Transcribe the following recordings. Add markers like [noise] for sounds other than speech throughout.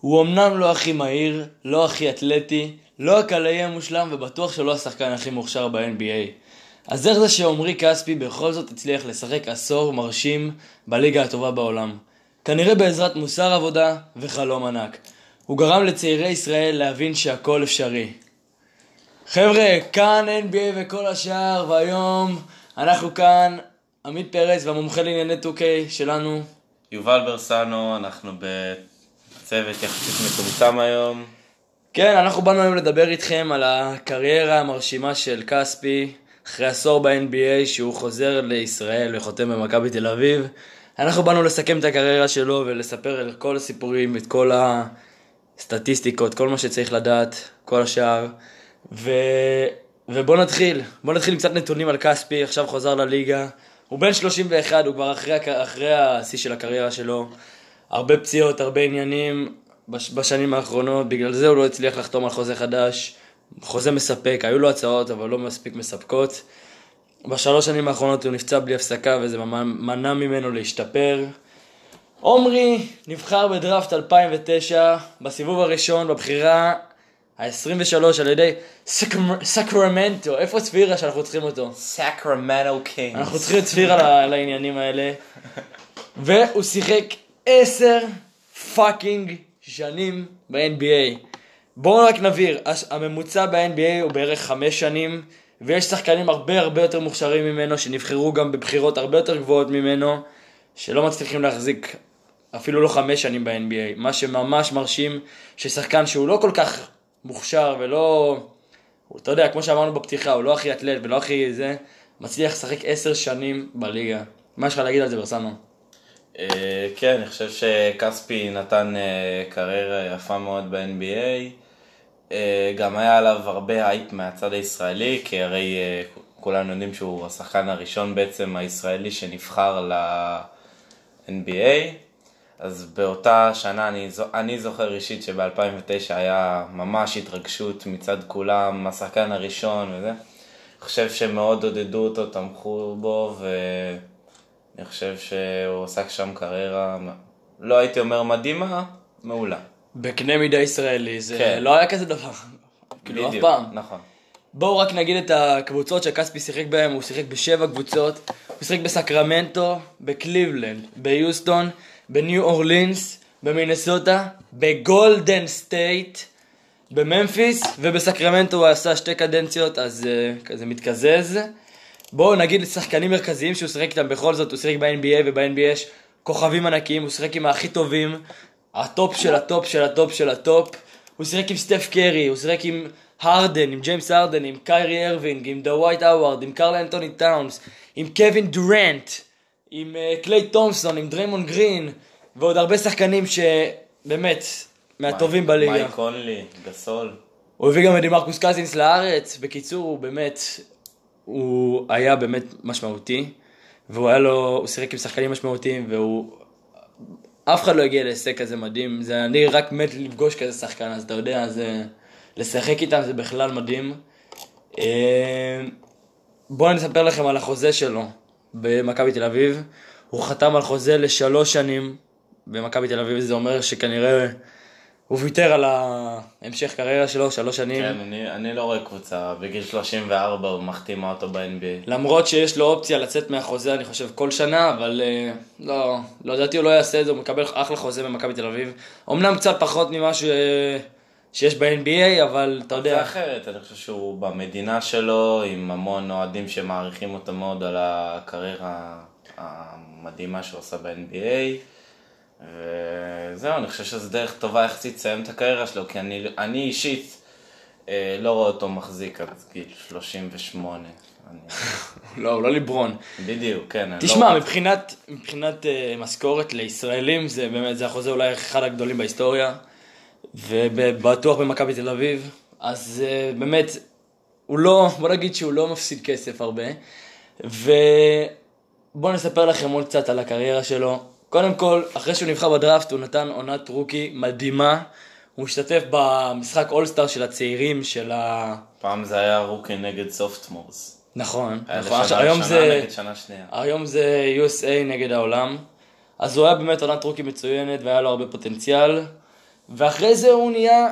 הוא אמנם לא הכי מהיר, לא הכי אתלטי, לא הקלעי המושלם ובטוח שלא השחקן הכי מוכשר ב-NBA. אז איך זה שעמרי כספי בכל זאת הצליח לשחק עשור מרשים בליגה הטובה בעולם? כנראה בעזרת מוסר עבודה וחלום ענק. הוא גרם לצעירי ישראל להבין שהכל אפשרי. חבר'ה, כאן NBA וכל השאר, והיום אנחנו כאן, עמית פרץ והמומחה לענייני 2K שלנו. יובל ברסנו, אנחנו בצוות יחסית מצומצם היום. כן, אנחנו באנו היום לדבר איתכם על הקריירה המרשימה של כספי, אחרי עשור ב-NBA שהוא חוזר לישראל וחותם במכבי תל אביב. אנחנו באנו לסכם את הקריירה שלו ולספר על כל הסיפורים, את כל הסטטיסטיקות, כל מה שצריך לדעת, כל השאר. ו... ובוא נתחיל, בוא נתחיל עם קצת נתונים על כספי, עכשיו חוזר לליגה. הוא בן 31, הוא כבר אחרי, אחרי השיא של הקריירה שלו. הרבה פציעות, הרבה עניינים בש... בשנים האחרונות, בגלל זה הוא לא הצליח לחתום על חוזה חדש. חוזה מספק, היו לו הצעות אבל לא מספיק מספקות. בשלוש שנים האחרונות הוא נפצע בלי הפסקה וזה מנע ממנו להשתפר. עומרי נבחר בדראפט 2009 בסיבוב הראשון בבחירה ה-23 על ידי סקרמנטו, איפה צפירה שאנחנו צריכים אותו? סקרמנטו קינגס. אנחנו צריכים צפירה לעניינים האלה. והוא שיחק 10 fucking שנים ב-NBA. בואו רק נבהיר, הממוצע ב-NBA הוא בערך 5 שנים, ויש שחקנים הרבה הרבה יותר מוכשרים ממנו, שנבחרו גם בבחירות הרבה יותר גבוהות ממנו, שלא מצליחים להחזיק אפילו לא 5 שנים ב-NBA. מה שממש מרשים, ששחקן שהוא לא כל כך מוכשר ולא, אתה יודע, כמו שאמרנו בפתיחה, הוא לא הכי אתלט ולא הכי זה, מצליח לשחק 10 שנים בליגה. מה יש לך להגיד על זה ברסנו? אה, כן, אני חושב שכספי נתן אה, קריירה יפה מאוד ב-NBA. אה, גם היה עליו הרבה הייפ מהצד הישראלי, כי הרי כולנו יודעים שהוא השחקן הראשון בעצם הישראלי שנבחר ל-NBA. אז באותה שנה אני, אני זוכר אישית שב-2009 היה ממש התרגשות מצד כולם, השחקן הראשון וזה. אני חושב שמאוד עודדו אותו, תמכו בו, ואני חושב שהוא עסק שם קריירה, לא הייתי אומר מדהימה, מעולה. בקנה מידה ישראלי, זה כן. לא היה כזה דבר. כאילו אף פעם. נכון. בואו רק נגיד את הקבוצות שכספי שיחק בהן, הוא שיחק בשבע קבוצות, הוא שיחק בסקרמנטו, בקליבלנד, ביוסטון, בניו אורלינס, במינסוטה, בגולדן סטייט, בממפיס ובסקרמנטו הוא עשה שתי קדנציות, אז אה, כזה מתקזז. בואו נגיד שחקנים מרכזיים שהוא שיחק איתם בכל זאת, הוא שיחק ב-NBA וב-NBA יש כוכבים ענקיים, הוא שיחק עם הכי טובים, הטופ של הטופ של הטופ של הטופ. הוא שיחק עם סטף קרי, הוא שיחק עם הרדן, עם ג'יימס הרדן, עם קיירי ארווינג, עם דווייט האווארד, עם קרל אנטוני טאונס, עם קווין דורנט. עם קליי uh, תומפסון, עם דריימון גרין, ועוד הרבה שחקנים שבאמת, מהטובים בליגה. מייק קונלי, גסול. הוא הביא גם את מרקוס קזינס לארץ, בקיצור, הוא באמת, הוא היה באמת משמעותי, והוא היה לו, הוא שיחק עם שחקנים משמעותיים, והוא, אף אחד לא הגיע להישג כזה מדהים, זה, אני רק מת לפגוש כזה שחקן, אז אתה יודע, זה, לשחק איתם זה בכלל מדהים. אה, בואו אני אספר לכם על החוזה שלו. במכבי תל אביב. הוא חתם על חוזה לשלוש שנים במכבי תל אביב, זה אומר שכנראה הוא ויתר על ההמשך קריירה שלו, שלוש שנים. כן, אני, אני לא רואה קבוצה, בגיל 34 הוא מחתימה אותו ב-NBA. למרות שיש לו אופציה לצאת מהחוזה, אני חושב, כל שנה, אבל אה, לא, לא לדעתי הוא לא יעשה את זה, הוא מקבל אחלה חוזה במכבי תל אביב. אמנם קצת פחות ממה ש... שיש ב-NBA, אבל אתה יודע... זה אחרת, אני חושב שהוא במדינה שלו, עם המון אוהדים שמעריכים אותו מאוד על הקריירה המדהימה שהוא עושה ב-NBA. וזהו, אני חושב שזו דרך טובה יחסית לסיים את הקריירה שלו, כי אני, אני אישית אה, לא רואה אותו מחזיק עד גיל 38. אני... [laughs] לא, הוא לא ליברון. בדיוק, כן. תשמע, לא מבחינת, מבחינת uh, משכורת לישראלים, זה באמת, זה החוזה אולי אחד הגדולים בהיסטוריה. ובטוח במכבי תל אביב, אז uh, באמת, הוא לא, בוא נגיד שהוא לא מפסיד כסף הרבה, ובואו נספר לכם עוד קצת על הקריירה שלו. קודם כל, אחרי שהוא נבחר בדראפט, הוא נתן עונת רוקי מדהימה. הוא השתתף במשחק אולסטאר של הצעירים של ה... פעם זה היה רוקי נגד סופטמורס. נכון, נכון. עכשיו, היום ראשונה זה... שנה. היום זה USA נגד העולם. אז הוא היה באמת עונת רוקי מצוינת והיה לו הרבה פוטנציאל. ואחרי זה הוא נהיה,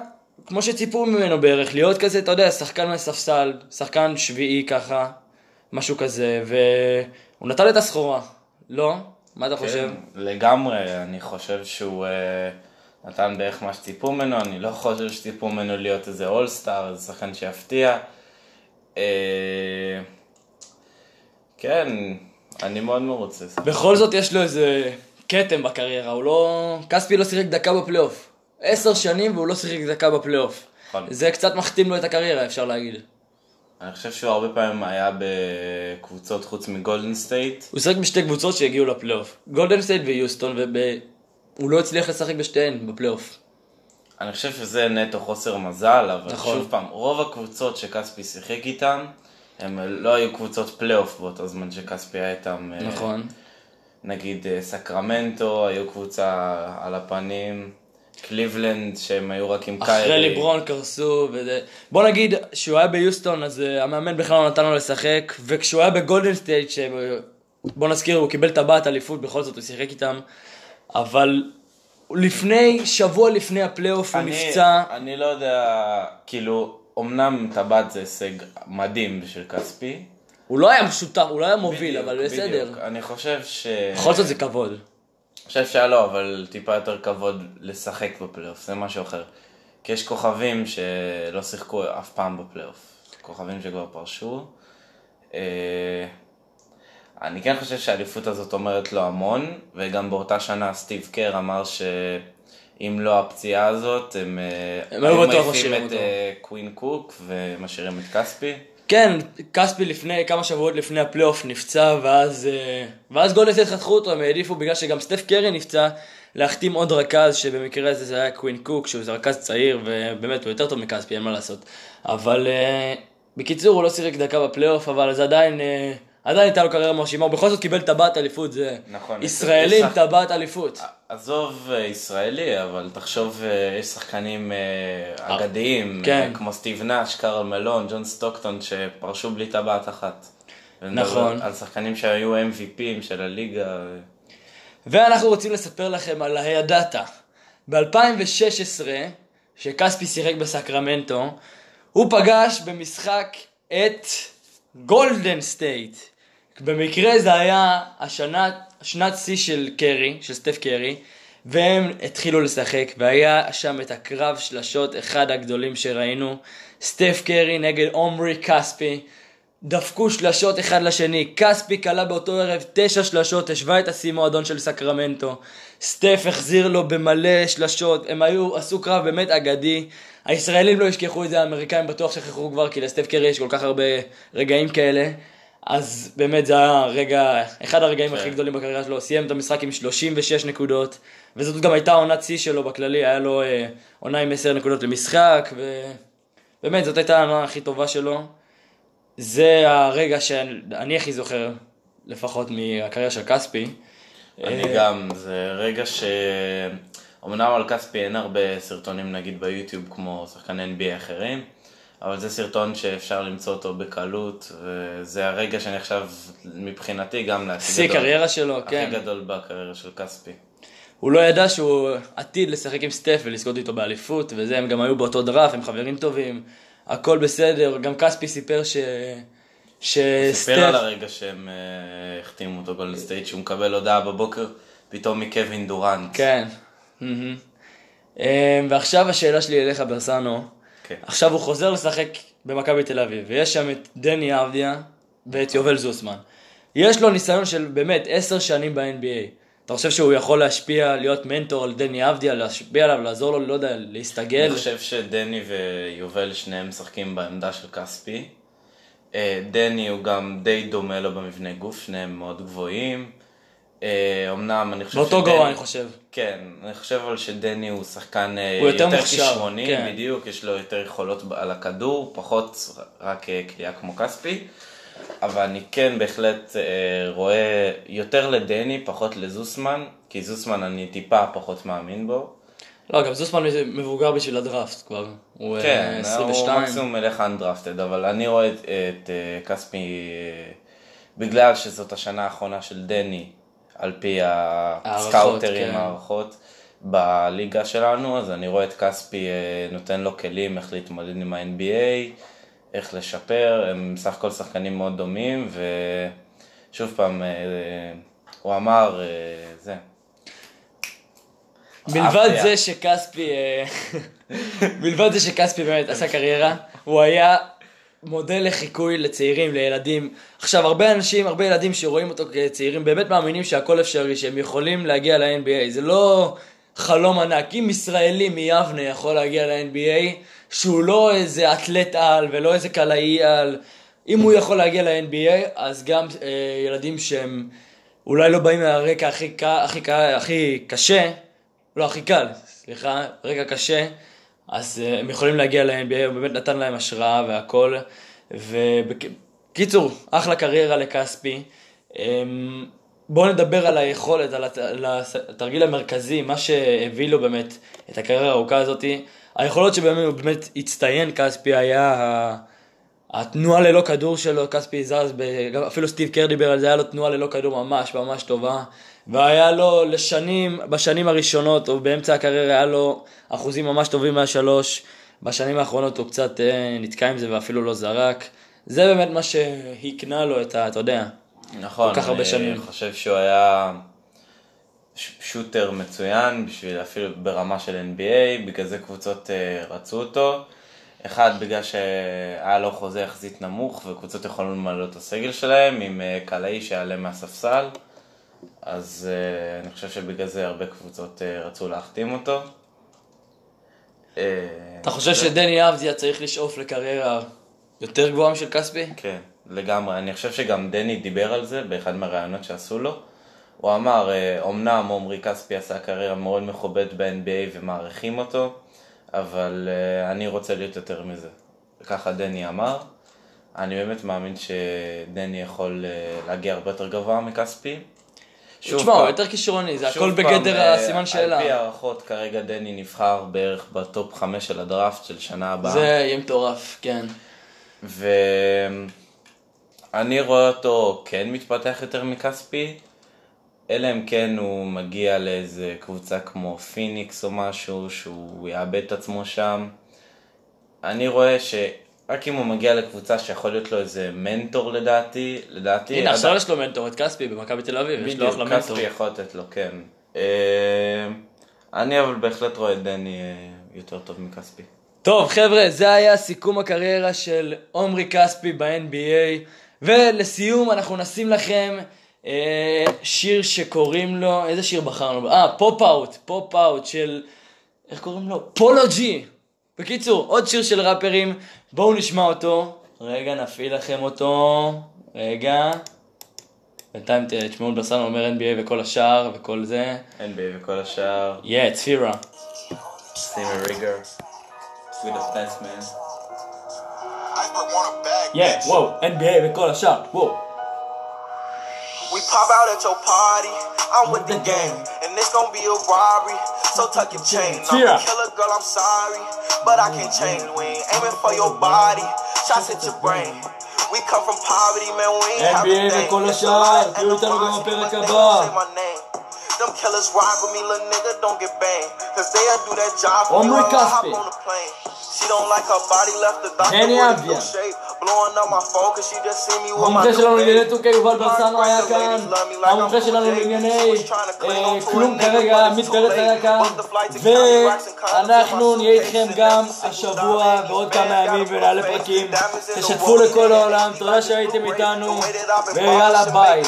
כמו שציפו ממנו בערך, להיות כזה, אתה יודע, שחקן מהספסל, שחקן שביעי ככה, משהו כזה, והוא נתן את הסחורה. לא? מה אתה חושב? כן, לגמרי, אני חושב שהוא אה, נתן בערך מה שציפו ממנו, אני לא חושב שציפו ממנו להיות איזה אולסטאר, איזה שחקן שיפתיע. אה, כן, אני מאוד מרוצה. בכל זאת יש לו איזה כתם בקריירה, הוא לא... כספי לא שיחק דקה בפלייאוף. עשר שנים והוא לא שיחק דקה בפלייאוף. נכון. זה קצת מכתים לו את הקריירה, אפשר להגיד. אני חושב שהוא הרבה פעמים היה בקבוצות חוץ מגולדן סטייט. הוא שיחק בשתי קבוצות שהגיעו לפלייאוף. גולדן סטייט ויוסטון, והוא לא הצליח לשחק בשתיהן בפלייאוף. אני חושב שזה נטו חוסר מזל, אבל נכון. שוב פעם, רוב הקבוצות שכספי שיחק איתן, הם לא היו קבוצות פלייאוף באותו זמן שכספי היה איתם. אה, נכון. נגיד אה, סקרמנטו, היו קבוצה על הפנים, קליבלנד, שהם היו רק עם קיירי. אחרי ליברון קרסו וזה... בוא נגיד שהוא היה ביוסטון אז אה, המאמן בכלל לא נתן לו לשחק וכשהוא היה בגולדן סטייט, ש... בוא נזכיר הוא קיבל טבעת אליפות בכל זאת הוא שיחק איתם אבל לפני, שבוע לפני הפלייאוף הוא נפצע אני לא יודע, כאילו, אמנם טבעת זה הישג מדהים בשביל כספי. הוא לא היה שותף, הוא לא היה מוביל בדיוק, אבל בסדר בדיוק. אני חושב ש... בכל זאת זה כבוד חושב שהיה לו, אבל טיפה יותר כבוד לשחק בפלייאוף, זה משהו אחר. כי יש כוכבים שלא שיחקו אף פעם בפלייאוף. כוכבים שכבר פרשו. אה, אני כן חושב שהאליפות הזאת אומרת לו המון, וגם באותה שנה סטיב קר אמר שאם לא הפציעה הזאת, הם, אה, הם היו מעיפים את. אה, קווין קוק ומשאירים את כספי. כן, כספי לפני, כמה שבועות לפני הפלייאוף נפצע, ואז, אה, ואז גולדן סטייט חתכו אותו, הם העדיפו בגלל שגם סטף קרי נפצע, להחתים עוד רכז, שבמקרה הזה זה היה קווין קוק, שהוא זה רכז צעיר, ובאמת הוא יותר טוב מכספי, אין מה לעשות. אבל אה, בקיצור, הוא לא שיחק דקה בפלייאוף, אבל זה עדיין, אה, עדיין הייתה לו קריירה מרשימה, הוא בכל זאת קיבל טבעת אליפות, זה נכון, ישראלים, יש- טבעת אליפות. עזוב אה, ישראלי, אבל תחשוב, אה, יש שחקנים אה, אגדיים, כן. כמו סטיב נאש, קארל מלון, ג'ון סטוקטון, שפרשו בלי טבעת אחת. נכון. על שחקנים שהיו MVPים של הליגה. ואנחנו רוצים לספר לכם על הידעת. ב-2016, שכספי שיחק בסקרמנטו, הוא פגש במשחק את גולדן סטייט. במקרה זה היה השנה, שנת שיא של קרי, של סטף קרי, והם התחילו לשחק, והיה שם את הקרב שלשות, אחד הגדולים שראינו, סטף קרי נגד עומרי כספי. דפקו שלשות אחד לשני, כספי כלה באותו ערב תשע שלשות, השווה את השיא מועדון של סקרמנטו, סטף החזיר לו במלא שלשות, הם היו, עשו קרב באמת אגדי, הישראלים לא ישכחו את זה, האמריקאים בטוח שכחו כבר, כי לסטף קרי יש כל כך הרבה רגעים כאלה, אז באמת זה היה רגע, אחד הרגעים הכי גדולים בקריירה שלו, סיים את המשחק עם 36 נקודות, וזאת גם הייתה עונת שיא שלו בכללי, היה לו אה, עונה עם 10 נקודות למשחק, ובאמת זאת הייתה העונה הכי טובה שלו. זה הרגע שאני הכי זוכר, לפחות מהקריירה של כספי. אני אה, גם, זה רגע ש... אמנם על כספי אין הרבה סרטונים נגיד ביוטיוב כמו שחקני NBA אחרים, אבל זה סרטון שאפשר למצוא אותו בקלות, וזה הרגע שנחשב מבחינתי גם להכי שיא גדול. קריירה שלו, הכי כן. גדול בקריירה של כספי. הוא לא ידע שהוא עתיד לשחק עם סטף ולזכות איתו באליפות, וזה, הם גם היו באותו דראפט, הם חברים טובים, הכל בסדר. גם כספי סיפר ש... סיפר שסטף... על הרגע שהם אה, החתימו אותו גולדן סטייט, שהוא מקבל הודעה בבוקר פתאום מקווין דורנט. כן. מהמם. אמ, ועכשיו השאלה שלי אליך, ברסנו. כן. עכשיו הוא חוזר לשחק במכבי תל אביב, ויש שם את דני אבדיה ואת יובל זוסמן. יש לו ניסיון של באמת עשר שנים ב-NBA. אתה חושב שהוא יכול להשפיע, להיות מנטור על דני אבדיה, להשפיע עליו, לעזור לו, לא יודע, להסתגל? אני חושב שדני ויובל שניהם משחקים בעמדה של כספי. אה, דני הוא גם די דומה לו במבנה גוף, שניהם מאוד גבוהים. אה, אמנם אני חושב באותו גובה, אני חושב. כן, אני חושב אבל שדני הוא שחקן אה, הוא יותר יותר כישרוני, כן. בדיוק, יש לו יותר יכולות על הכדור, פחות רק אה, קליעה כמו כספי. אבל אני כן בהחלט אה, רואה יותר לדני, פחות לזוסמן, כי זוסמן אני טיפה פחות מאמין בו. לא, גם זוסמן מבוגר בשביל הדראפט כבר. הוא אה, כן, הוא 22. מקסימום מלך אנדרפטד, אבל אני רואה את, את אה, כספי, אה, בגלל שזאת השנה האחרונה של דני, על פי הערכות, הסקאוטרים, כן. הערכות, בליגה שלנו, אז אני רואה את כספי אה, נותן לו כלים איך להתמודד עם ה-NBA, איך לשפר, הם סך הכל שחקנים מאוד דומים, ושוב פעם, אה, הוא אמר, אה, זה, מלבד. זה שכספי, [laughs] מלבד זה שכספי באמת עשה קריירה, הוא היה מודל לחיקוי לצעירים, לילדים. עכשיו, הרבה אנשים, הרבה ילדים שרואים אותו כצעירים, באמת מאמינים שהכל אפשרי, שהם יכולים להגיע ל-NBA. זה לא חלום ענק. אם ישראלי מיבנה יכול להגיע ל-NBA, שהוא לא איזה אתלט על ולא איזה קלעי על, אם הוא יכול להגיע ל-NBA, אז גם אה, ילדים שהם אולי לא באים מהרקע הכי, הכי, הכי קשה, לא, הכי קל, סליחה, רקע קשה, אז uh, הם יכולים להגיע ל-NBA, הוא באמת נתן להם השראה והכל. ובקיצור, אחלה קריירה לכספי. Um, בואו נדבר על היכולת, על הת- על התרגיל המרכזי, מה שהביא לו באמת את הקריירה הארוכה הזאתי. היכולות שבאמת הוא באמת הצטיין, כספי היה התנועה ללא כדור שלו, כספי זז, אפילו סטיב קר דיבר על זה, היה לו תנועה ללא כדור ממש ממש טובה. והיה לו לשנים, בשנים הראשונות, או באמצע הקריירה, היה לו אחוזים ממש טובים מהשלוש. בשנים האחרונות הוא קצת אה, נתקע עם זה ואפילו לא זרק. זה באמת מה שהקנה לו את ה... אתה יודע. נכון, כל כך הרבה אני שנים. חושב שהוא היה שוטר מצוין, בשביל אפילו ברמה של NBA, בגלל זה קבוצות אה, רצו אותו. אחד, בגלל שהיה לו חוזה יחסית נמוך, וקבוצות יכולו למלא את הסגל שלהם, עם אה, קלעי שיעלה מהספסל. אז אה, אני חושב שבגלל זה הרבה קבוצות אה, רצו להחתים אותו. אה, אתה חושב שדני אבדיה צריך לשאוף לקריירה יותר גבוהה משל כספי? כן, לגמרי. אני חושב שגם דני דיבר על זה באחד מהראיונות שעשו לו. הוא אמר, אמנם עמרי כספי עשה קריירה מאוד מכובדת ב-NBA ומעריכים אותו, אבל אה, אני רוצה להיות יותר מזה. וככה דני אמר. אני באמת מאמין שדני יכול אה, להגיע הרבה יותר גבוה מכספי. שוב תשמע, הוא יותר כישרוני, זה הכל בגדר אה, הסימן על פי שאלה. הערכות, כרגע דני נבחר בערך בטופ 5 של הדראפט של שנה הבאה. זה יהיה מטורף, כן. ואני רואה אותו כן מתפתח יותר מכספי, אלא אם כן הוא מגיע לאיזה קבוצה כמו פיניקס או משהו, שהוא יאבד את עצמו שם. אני רואה שרק אם הוא מגיע לקבוצה שיכול להיות לו איזה מנטור לדעתי, לדעתי... הנה, עכשיו יש לו מנטור, את כספי במכבי תל אביב, יש לו אחלה בדיוק, מנטור. כספי יכול לתת לו, כן. אה, אני אבל בהחלט רואה את דני אה, יותר טוב מכספי. טוב, חבר'ה, זה היה סיכום הקריירה של עומרי כספי ב-NBA. ולסיום, אנחנו נשים לכם אה, שיר שקוראים לו, איזה שיר בחרנו? אה, Pop Out, Pop Out של, איך קוראים לו? פולו ג'י. בקיצור, עוד שיר של ראפרים, בואו נשמע אותו. רגע, נפעיל לכם אותו. רגע. בינתיים תשמעו את ברסנו אומר NBA וכל השאר וכל זה. NBA וכל השאר, יא, צפירה. סימי ריגר, with man. A bag, יא, bitch. וואו, NBA וכל השאר, וואו. We pop out at your party. I'm with the gang, and it's gonna be a robbery. So tuck your chain. I'm Yeah. a killer girl, I'm sorry, But I can't change. We ain't aiming for your body. Shots at your brain. We come from poverty, man. We ain't have anything. That's a a lot. That's a lot. That's a lot. A lot. Them killers rock with me, little nigga, don't get banged. Cause they'll do that job for I hop on the plane. She don't like her body, left the doctor with new shape. Blowing up my phone cause she just see me with my שלנו לענייני. טורקיה יובל ברסנו היה כאן, המומחה שלנו לענייני אה, כלום כרגע עמית פרץ היה כאן, ואנחנו נהיה איתכם גם השבוע ועוד כמה ימים ונעלה פרקים, תשתפו לכל העולם, תודה שהייתם איתנו, ויאללה ביי.